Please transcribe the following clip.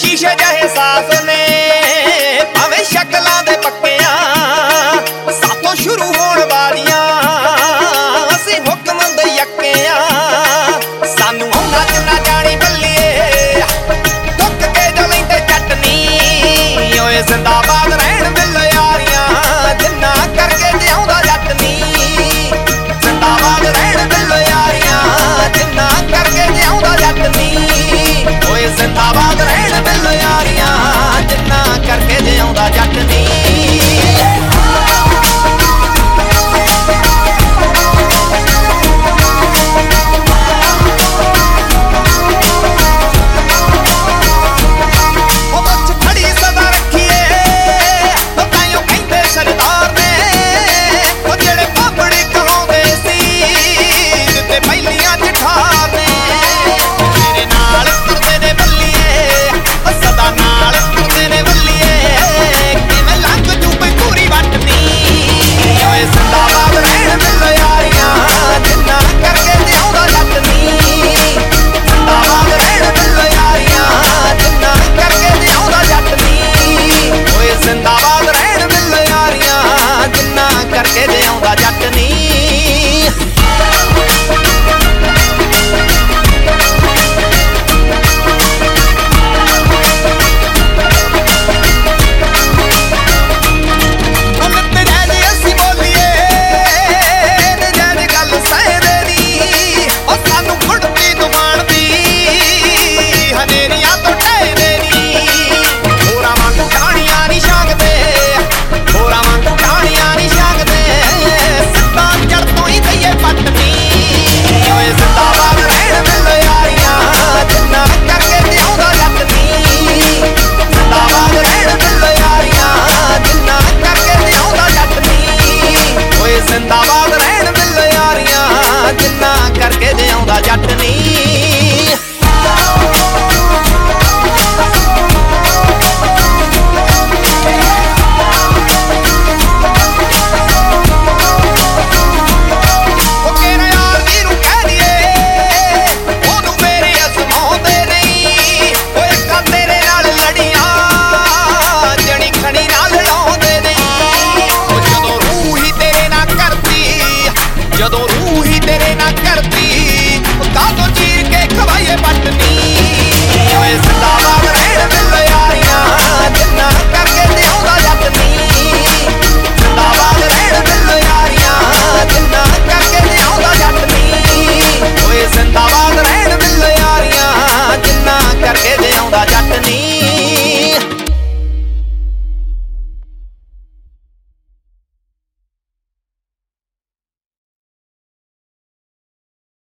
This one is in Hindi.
शीश जहे सास